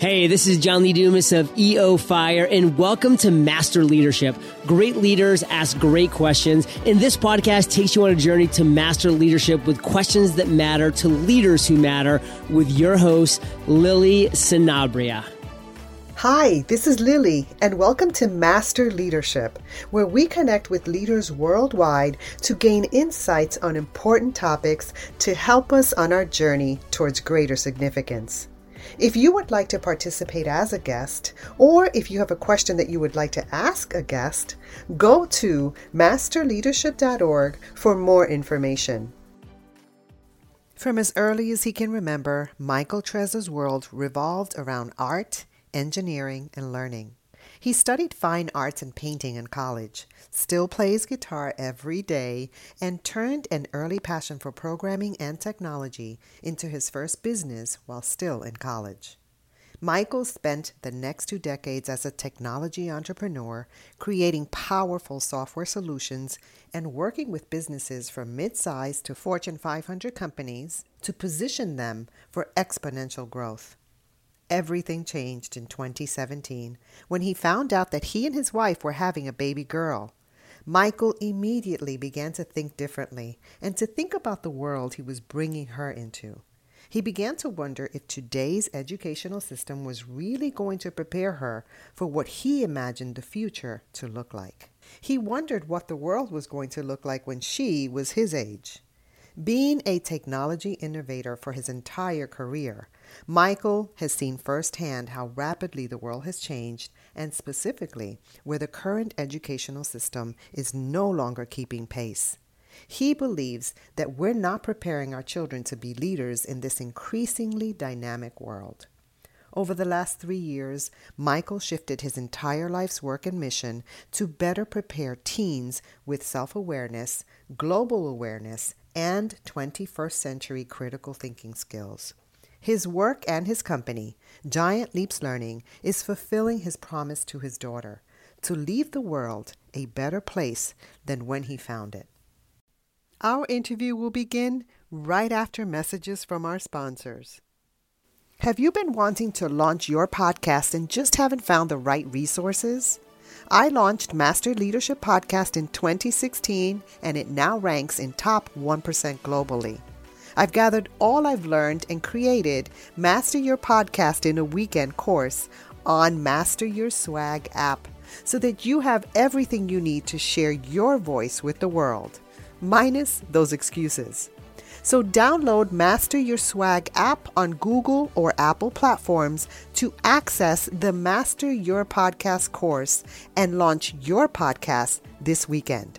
Hey, this is John Lee Dumas of EO Fire, and welcome to Master Leadership. Great leaders ask great questions, and this podcast takes you on a journey to master leadership with questions that matter to leaders who matter with your host, Lily Sinabria. Hi, this is Lily, and welcome to Master Leadership, where we connect with leaders worldwide to gain insights on important topics to help us on our journey towards greater significance. If you would like to participate as a guest, or if you have a question that you would like to ask a guest, go to masterleadership.org for more information. From as early as he can remember, Michael Trezza's world revolved around art, engineering, and learning. He studied fine arts and painting in college, still plays guitar every day, and turned an early passion for programming and technology into his first business while still in college. Michael spent the next two decades as a technology entrepreneur, creating powerful software solutions and working with businesses from mid sized to Fortune 500 companies to position them for exponential growth. Everything changed in 2017 when he found out that he and his wife were having a baby girl. Michael immediately began to think differently and to think about the world he was bringing her into. He began to wonder if today's educational system was really going to prepare her for what he imagined the future to look like. He wondered what the world was going to look like when she was his age. Being a technology innovator for his entire career, Michael has seen firsthand how rapidly the world has changed, and specifically where the current educational system is no longer keeping pace. He believes that we're not preparing our children to be leaders in this increasingly dynamic world. Over the last three years, Michael shifted his entire life's work and mission to better prepare teens with self awareness, global awareness, and 21st century critical thinking skills. His work and his company, Giant Leaps Learning, is fulfilling his promise to his daughter to leave the world a better place than when he found it. Our interview will begin right after messages from our sponsors. Have you been wanting to launch your podcast and just haven't found the right resources? I launched Master Leadership Podcast in 2016 and it now ranks in top 1% globally. I've gathered all I've learned and created Master Your Podcast in a Weekend course on Master Your Swag app so that you have everything you need to share your voice with the world, minus those excuses. So download Master Your Swag app on Google or Apple platforms to access the Master Your Podcast course and launch your podcast this weekend.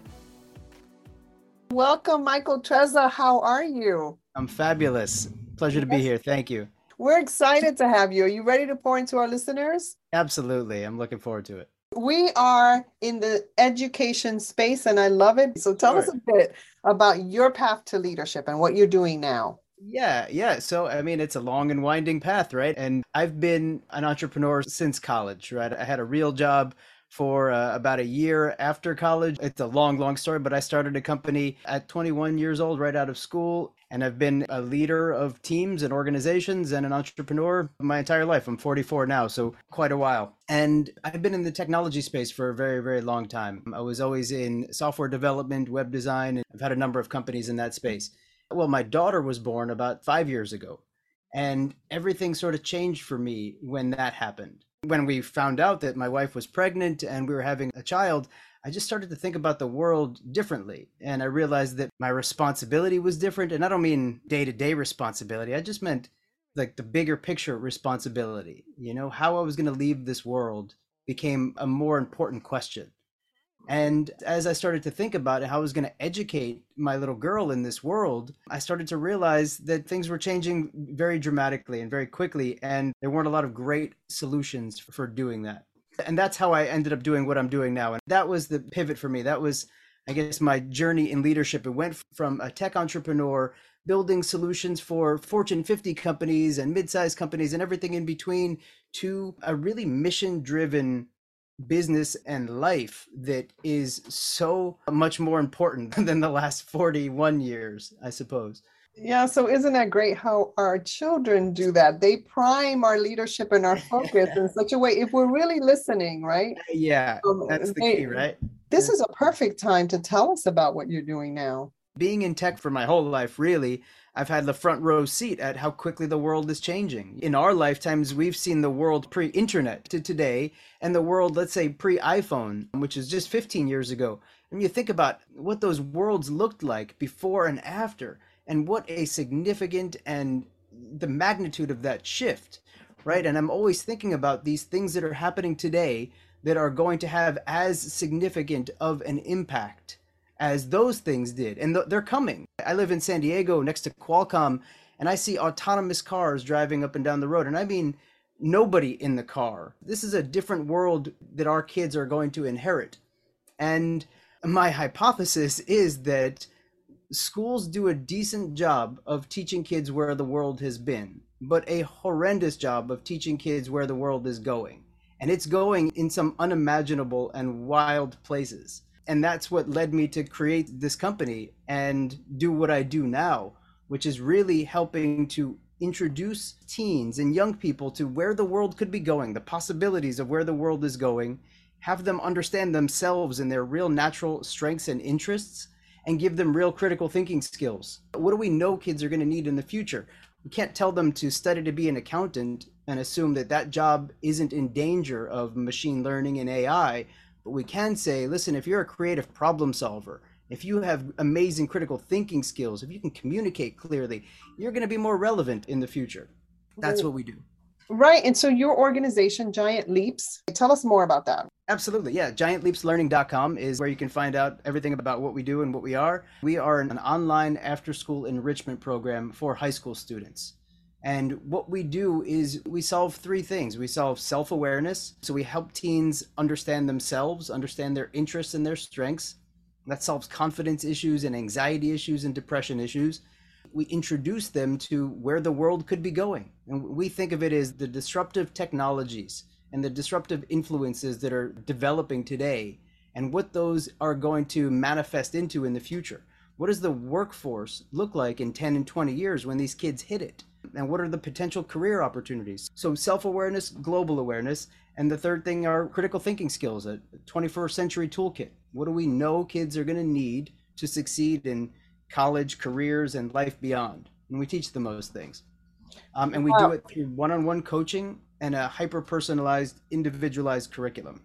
Welcome, Michael Trezza. How are you? I'm fabulous. Pleasure to be here. Thank you. We're excited to have you. Are you ready to pour into our listeners? Absolutely. I'm looking forward to it. We are in the education space and I love it. So tell sure. us a bit about your path to leadership and what you're doing now. Yeah, yeah. So, I mean, it's a long and winding path, right? And I've been an entrepreneur since college, right? I had a real job for uh, about a year after college. It's a long, long story, but I started a company at 21 years old, right out of school. And I've been a leader of teams and organizations and an entrepreneur my entire life. I'm 44 now, so quite a while. And I've been in the technology space for a very, very long time. I was always in software development, web design, and I've had a number of companies in that space. Well, my daughter was born about five years ago. And everything sort of changed for me when that happened when we found out that my wife was pregnant and we were having a child, I just started to think about the world differently. And I realized that my responsibility was different. And I don't mean day to day responsibility, I just meant like the bigger picture responsibility. You know, how I was going to leave this world became a more important question. And as I started to think about it, how I was going to educate my little girl in this world, I started to realize that things were changing very dramatically and very quickly. And there weren't a lot of great solutions for doing that. And that's how I ended up doing what I'm doing now. And that was the pivot for me. That was, I guess, my journey in leadership. It went from a tech entrepreneur building solutions for Fortune 50 companies and mid-sized companies and everything in between to a really mission-driven business and life that is so much more important than the last 41 years, I suppose. Yeah, so isn't that great how our children do that? They prime our leadership and our focus in such a way if we're really listening, right? Yeah, um, that's the they, key, right? This is a perfect time to tell us about what you're doing now. Being in tech for my whole life, really, I've had the front row seat at how quickly the world is changing. In our lifetimes, we've seen the world pre internet to today and the world, let's say, pre iPhone, which is just 15 years ago. And you think about what those worlds looked like before and after, and what a significant and the magnitude of that shift, right? And I'm always thinking about these things that are happening today that are going to have as significant of an impact as those things did. And th- they're coming. I live in San Diego next to Qualcomm, and I see autonomous cars driving up and down the road. And I mean, nobody in the car. This is a different world that our kids are going to inherit. And my hypothesis is that schools do a decent job of teaching kids where the world has been, but a horrendous job of teaching kids where the world is going. And it's going in some unimaginable and wild places and that's what led me to create this company and do what I do now, which is really helping to introduce teens and young people to where the world could be going, the possibilities of where the world is going, have them understand themselves and their real natural strengths and interests, and give them real critical thinking skills. What do we know kids are going to need in the future? We can't tell them to study to be an accountant and assume that that job isn't in danger of machine learning and AI but we can say, listen, if you're a creative problem solver, if you have amazing critical thinking skills, if you can communicate clearly, you're going to be more relevant in the future. That's what we do. Right. And so your organization, Giant Leaps, tell us more about that. Absolutely. Yeah. GiantLeapsLearning.com is where you can find out everything about what we do and what we are. We are an online after school enrichment program for high school students. And what we do is we solve three things. We solve self awareness. So we help teens understand themselves, understand their interests and their strengths. That solves confidence issues and anxiety issues and depression issues. We introduce them to where the world could be going. And we think of it as the disruptive technologies and the disruptive influences that are developing today and what those are going to manifest into in the future. What does the workforce look like in 10 and 20 years when these kids hit it? And what are the potential career opportunities? So self-awareness global awareness and the third thing are critical thinking skills a 21st century toolkit. What do we know kids are going to need to succeed in college careers and life beyond? And we teach them those things. Um, and we do it through one-on-one coaching and a hyper personalized individualized curriculum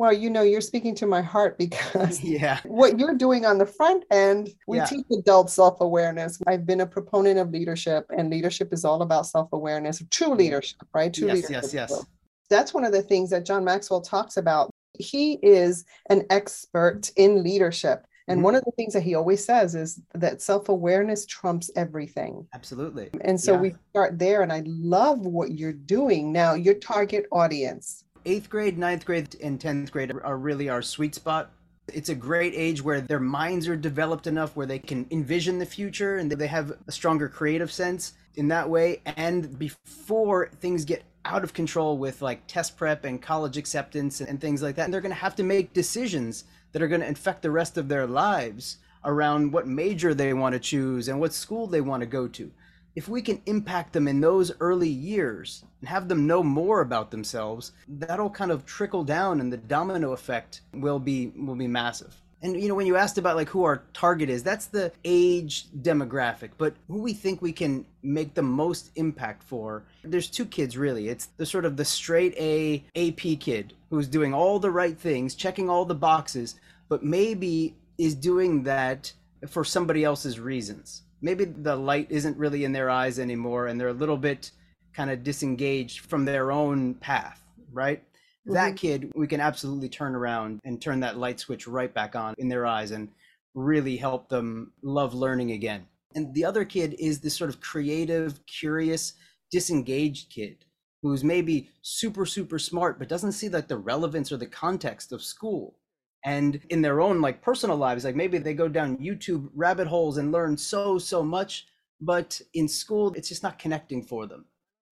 well, you know, you're speaking to my heart because yeah. what you're doing on the front end, we yeah. teach adult self awareness. I've been a proponent of leadership, and leadership is all about self awareness, true leadership, right? True yes, leadership. Yes, yes, That's one of the things that John Maxwell talks about. He is an expert in leadership. And mm-hmm. one of the things that he always says is that self awareness trumps everything. Absolutely. And so yeah. we start there. And I love what you're doing. Now, your target audience, eighth grade, ninth grade, and 10th grade are really our sweet spot. It's a great age where their minds are developed enough where they can envision the future and they have a stronger creative sense in that way. And before things get out of control with like test prep and college acceptance and things like that, and they're going to have to make decisions that are going to affect the rest of their lives around what major they want to choose and what school they want to go to if we can impact them in those early years and have them know more about themselves, that'll kind of trickle down and the domino effect will be will be massive. And you know, when you asked about like who our target is, that's the age demographic. But who we think we can make the most impact for, there's two kids really. It's the sort of the straight A AP kid who's doing all the right things, checking all the boxes, but maybe is doing that for somebody else's reasons maybe the light isn't really in their eyes anymore and they're a little bit kind of disengaged from their own path, right? Mm-hmm. That kid, we can absolutely turn around and turn that light switch right back on in their eyes and really help them love learning again. And the other kid is this sort of creative, curious, disengaged kid who's maybe super, super smart, but doesn't see like the relevance or the context of school and in their own like personal lives like maybe they go down youtube rabbit holes and learn so so much but in school it's just not connecting for them.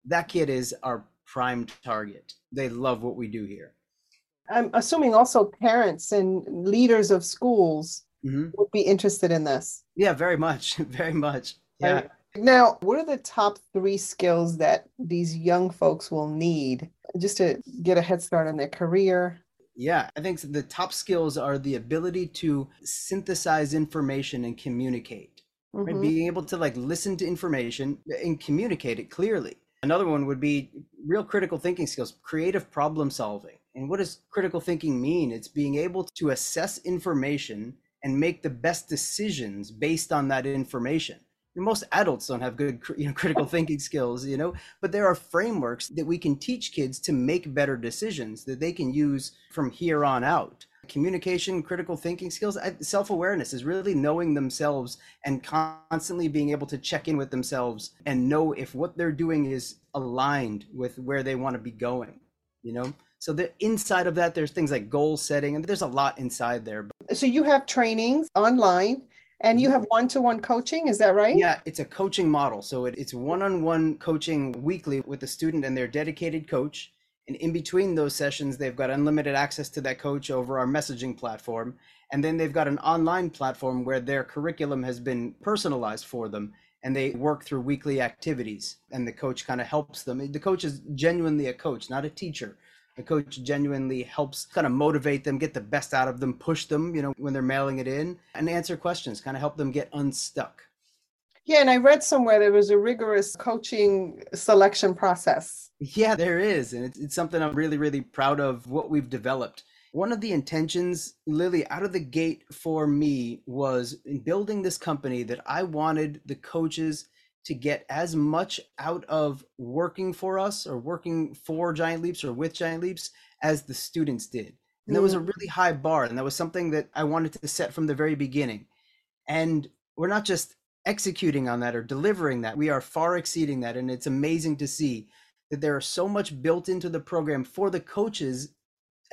That kid is our prime target. They love what we do here. I'm assuming also parents and leaders of schools mm-hmm. would be interested in this. Yeah very much very much. Yeah. Right. now what are the top three skills that these young folks will need just to get a head start on their career yeah, I think the top skills are the ability to synthesize information and communicate. Mm-hmm. Right? Being able to like listen to information and communicate it clearly. Another one would be real critical thinking skills, creative problem solving. And what does critical thinking mean? It's being able to assess information and make the best decisions based on that information most adults don't have good you know critical thinking skills you know? But there are frameworks that we can teach kids to make better decisions that they can use from here on out. Communication critical thinking skills self-awareness is really knowing themselves and constantly being able to check in with themselves and know if what they're doing is aligned with where they want to be going you know? So the inside of that there's things like goal setting and there's a lot inside there so you have trainings online and you mm-hmm. have one to one coaching, is that right? Yeah, it's a coaching model. So it, it's one on one coaching weekly with the student and their dedicated coach. And in between those sessions, they've got unlimited access to that coach over our messaging platform. And then they've got an online platform where their curriculum has been personalized for them and they work through weekly activities. And the coach kind of helps them. The coach is genuinely a coach, not a teacher the coach genuinely helps kind of motivate them, get the best out of them, push them, you know, when they're mailing it in and answer questions, kind of help them get unstuck. Yeah, and I read somewhere there was a rigorous coaching selection process. Yeah, there is. And it's, it's something I'm really, really proud of what we've developed. One of the intentions, Lily, out of the gate for me was in building this company that I wanted the coaches to get as much out of working for us or working for Giant Leaps or with Giant Leaps as the students did. And that was a mm. really high bar. And that was something that I wanted to set from the very beginning. And we're not just executing on that or delivering that, we are far exceeding that. And it's amazing to see that there is so much built into the program for the coaches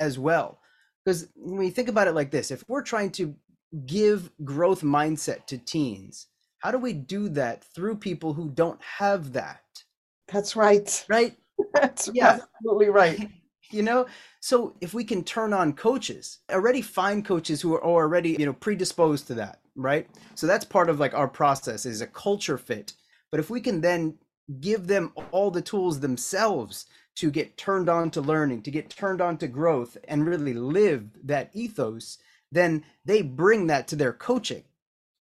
as well. Because when you think about it like this, if we're trying to give growth mindset to teens, how do we do that through people who don't have that? That's right. Right? That's yeah. absolutely right. you know, so if we can turn on coaches, already find coaches who are already, you know, predisposed to that, right? So that's part of like our process is a culture fit. But if we can then give them all the tools themselves to get turned on to learning, to get turned on to growth and really live that ethos, then they bring that to their coaching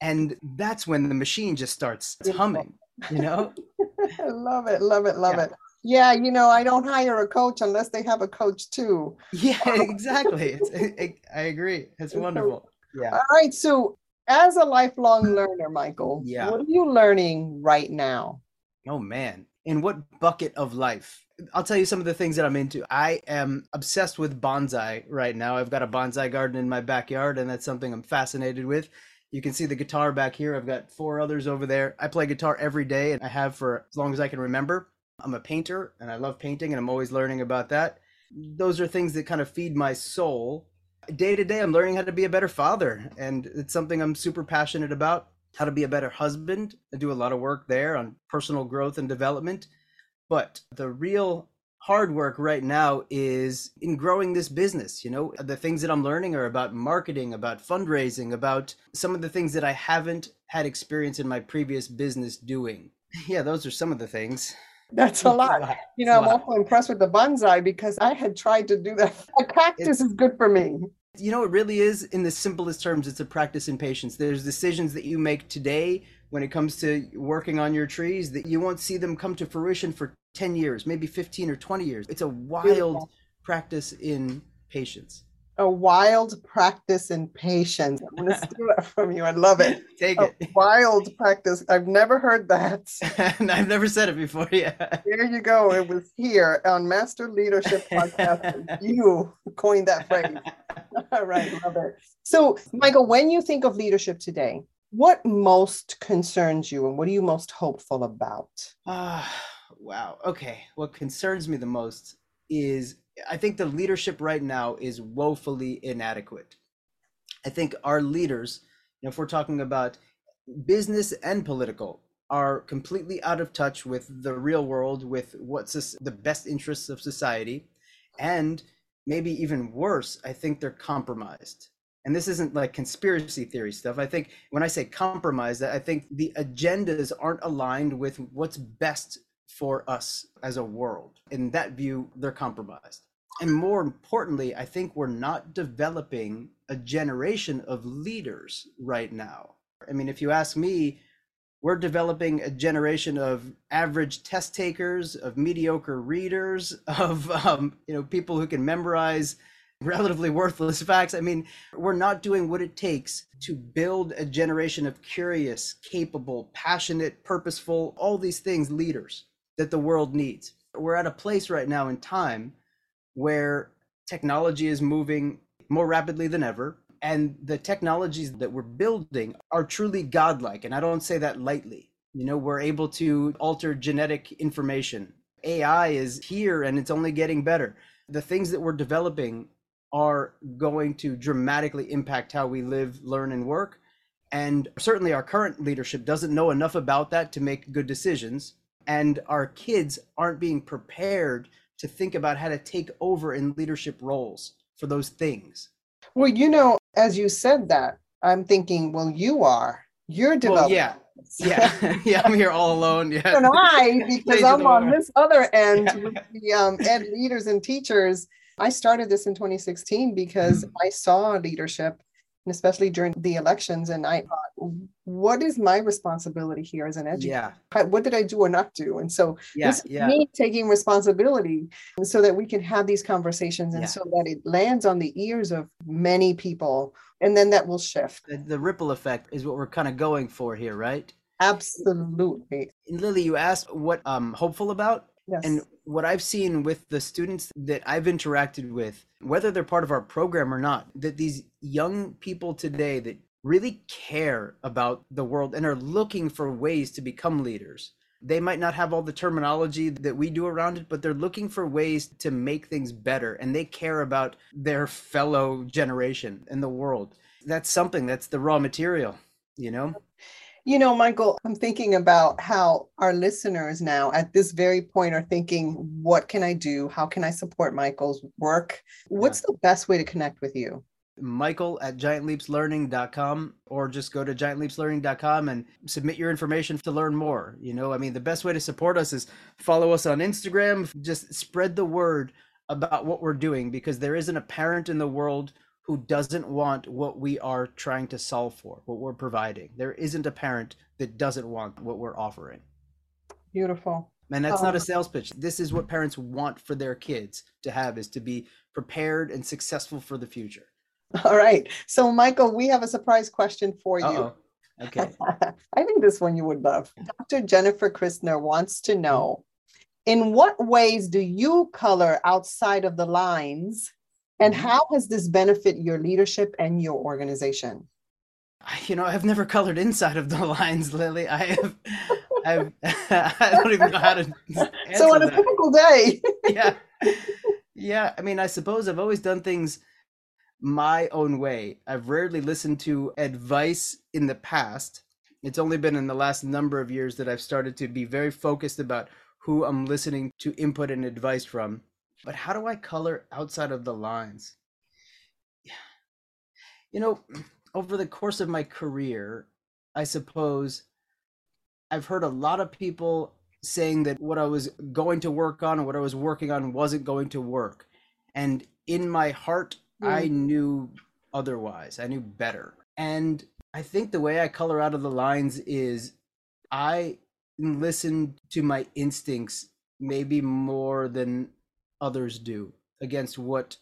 and that's when the machine just starts humming you know? Love it love it love yeah. it. Yeah you know i don't hire a coach unless they have a coach too. Yeah exactly. It's, it, i agree. It's wonderful. Yeah. All right so as a lifelong learner michael yeah. what are you learning right now? Oh man. In what bucket of life? I'll tell you some of the things that I'm into. I am obsessed with bonsai right now. I've got a bonsai garden in my backyard, and that's something I'm fascinated with. You can see the guitar back here. I've got four others over there. I play guitar every day and I have for as long as I can remember. I'm a painter and I love painting and I'm always learning about that. Those are things that kind of feed my soul. Day to day, I'm learning how to be a better father and it's something I'm super passionate about. How to be a better husband. I do a lot of work there on personal growth and development. But the real hard work right now is in growing this business. You know, the things that I'm learning are about marketing, about fundraising, about some of the things that I haven't had experience in my previous business doing. Yeah, those are some of the things. That's a lot. You know, I'm also impressed with the bonsai because I had tried to do that. A cactus it's, is good for me. You know, it really is, in the simplest terms, it's a practice in patience. There's decisions that you make today when it comes to working on your trees that you won't see them come to fruition for 10 years, maybe 15 or 20 years. It's a wild practice in patience. A wild practice in patience. I'm going to steal that from you. I love it. Take a it. Wild practice. I've never heard that. and I've never said it before. Yeah. There you go. It was here on Master Leadership Podcast. you coined that phrase. All right. Love it. So, Michael, when you think of leadership today, what most concerns you and what are you most hopeful about? Uh wow. Okay. What concerns me the most is I think the leadership right now is woefully inadequate. I think our leaders, you know, if we're talking about business and political, are completely out of touch with the real world, with what's the best interests of society. And maybe even worse, I think they're compromised. And this isn't like conspiracy theory stuff. I think when I say compromised, I think the agendas aren't aligned with what's best for us as a world. In that view, they're compromised. And more importantly, I think we're not developing a generation of leaders right now. I mean, if you ask me, we're developing a generation of average test takers, of mediocre readers, of um, you know people who can memorize relatively worthless facts. I mean, we're not doing what it takes to build a generation of curious, capable, passionate, purposeful, all these things leaders that the world needs. We're at a place right now in time where technology is moving more rapidly than ever and the technologies that we're building are truly godlike and i don't say that lightly you know we're able to alter genetic information ai is here and it's only getting better the things that we're developing are going to dramatically impact how we live learn and work and certainly our current leadership doesn't know enough about that to make good decisions and our kids aren't being prepared to think about how to take over in leadership roles for those things well you know as you said that, I'm thinking, well, you are. You're developing. Well, yeah. Yeah. yeah. I'm here all alone. Yeah. And I, because I'm on this other end yeah. with the um, ed leaders and teachers. I started this in 2016 because mm-hmm. I saw leadership and especially during the elections. And I thought, what is my responsibility here as an educator? Yeah. What did I do or not do? And so yeah, this yeah. me taking responsibility so that we can have these conversations and yeah. so that it lands on the ears of many people. And then that will shift. The, the ripple effect is what we're kind of going for here, right? Absolutely. Lily, you asked what I'm hopeful about. Yes. And what I've seen with the students that I've interacted with, whether they're part of our program or not, that these young people today that really care about the world and are looking for ways to become leaders. They might not have all the terminology that we do around it, but they're looking for ways to make things better and they care about their fellow generation and the world. That's something that's the raw material, you know? You know, Michael, I'm thinking about how our listeners now at this very point are thinking, what can I do? How can I support Michael's work? What's the best way to connect with you? Michael at giantleapslearning.com or just go to giantleapslearning.com and submit your information to learn more. You know, I mean, the best way to support us is follow us on Instagram, just spread the word about what we're doing because there isn't a parent in the world who doesn't want what we are trying to solve for, what we're providing. There isn't a parent that doesn't want what we're offering. Beautiful. And that's not a um, sales pitch. This is what parents want for their kids to have is to be prepared and successful for the future. All right. So Michael, we have a surprise question for you. Uh-oh. Okay. I think this one you would love. Dr. Jennifer Christner wants to know in what ways do you color outside of the lines and mm-hmm. how has this benefit your leadership and your organization? You know, I've never colored inside of the lines, Lily. I have, I've, I don't even know how to. So on a typical day. yeah, yeah. I mean, I suppose I've always done things my own way. I've rarely listened to advice in the past. It's only been in the last number of years that I've started to be very focused about who I'm listening to input and advice from. But how do I color outside of the lines? You know, over the course of my career, I suppose I've heard a lot of people saying that what I was going to work on or what I was working on wasn't going to work. And in my heart, mm. I knew otherwise. I knew better. And I think the way I color out of the lines is I listen to my instincts maybe more than others do against what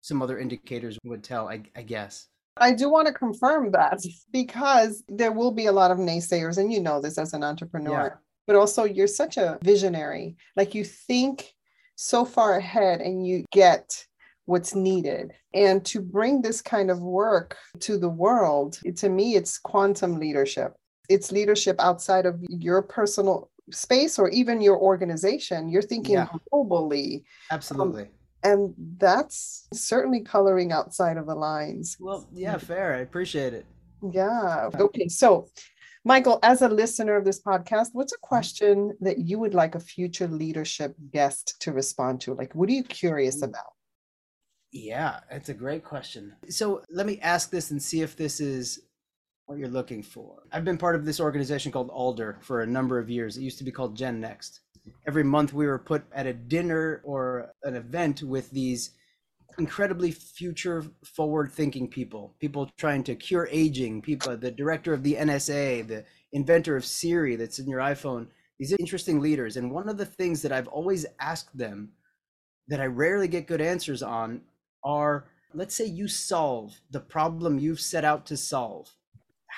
some other indicators would tell, I, I guess. I do want to confirm that because there will be a lot of naysayers, and you know this as an entrepreneur, yeah. but also you're such a visionary. Like you think so far ahead and you get what's needed. And to bring this kind of work to the world, to me, it's quantum leadership. It's leadership outside of your personal space or even your organization you're thinking yeah. globally absolutely um, And that's certainly coloring outside of the lines. Well, yeah, fair. I appreciate it. Yeah. Okay. So, Michael, as a listener of this podcast, what's a question that you would like a future leadership guest to respond to? Like, what are you curious about? Yeah, it's a great question. So let me ask this and see if this is what you're looking for. I've been part of this organization called Alder for a number of years. It used to be called Gen Next. Every month we were put at a dinner or an event with these incredibly future forward thinking people, people trying to cure aging, people, the director of the NSA, the inventor of Siri that's in your iPhone, these interesting leaders. And one of the things that I've always asked them that I rarely get good answers on are let's say you solve the problem you've set out to solve.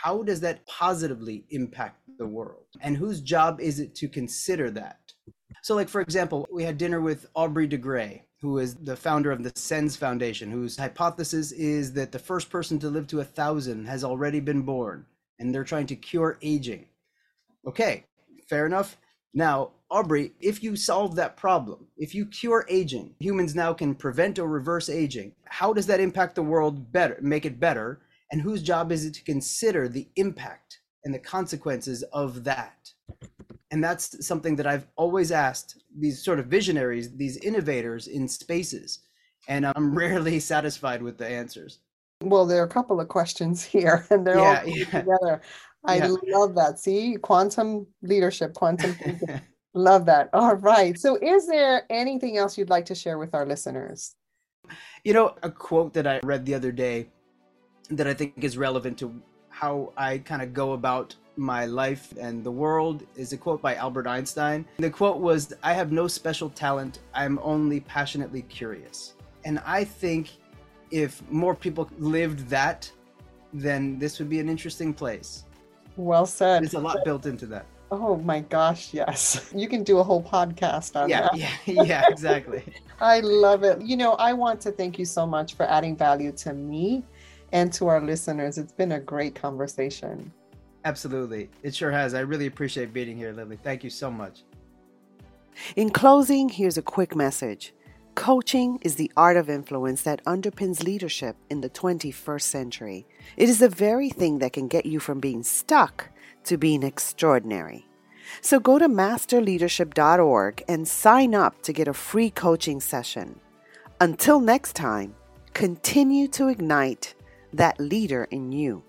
How does that positively impact the world? And whose job is it to consider that? So, like, for example, we had dinner with Aubrey de Grey, who is the founder of the SENS Foundation, whose hypothesis is that the first person to live to a thousand has already been born, and they're trying to cure aging. Okay, fair enough. Now, Aubrey, if you solve that problem, if you cure aging, humans now can prevent or reverse aging. How does that impact the world better, make it better? And whose job is it to consider the impact and the consequences of that? And that's something that I've always asked these sort of visionaries, these innovators in spaces. And I'm rarely satisfied with the answers. Well, there are a couple of questions here, and they're yeah, all yeah. together. I yeah. love that. See, quantum leadership, quantum love that. All right. So, is there anything else you'd like to share with our listeners? You know, a quote that I read the other day that I think is relevant to how I kind of go about my life and the world is a quote by Albert Einstein. The quote was, I have no special talent, I'm only passionately curious. And I think if more people lived that, then this would be an interesting place. Well said. There's a lot built into that. Oh my gosh, yes. You can do a whole podcast on yeah, that. Yeah, yeah, exactly. I love it. You know, I want to thank you so much for adding value to me and to our listeners. It's been a great conversation. Absolutely. It sure has. I really appreciate being here, Lily. Thank you so much. In closing, here's a quick message. Coaching is the art of influence that underpins leadership in the 21st century. It is the very thing that can get you from being stuck to being extraordinary. So go to masterleadership.org and sign up to get a free coaching session. Until next time, continue to ignite that leader in you.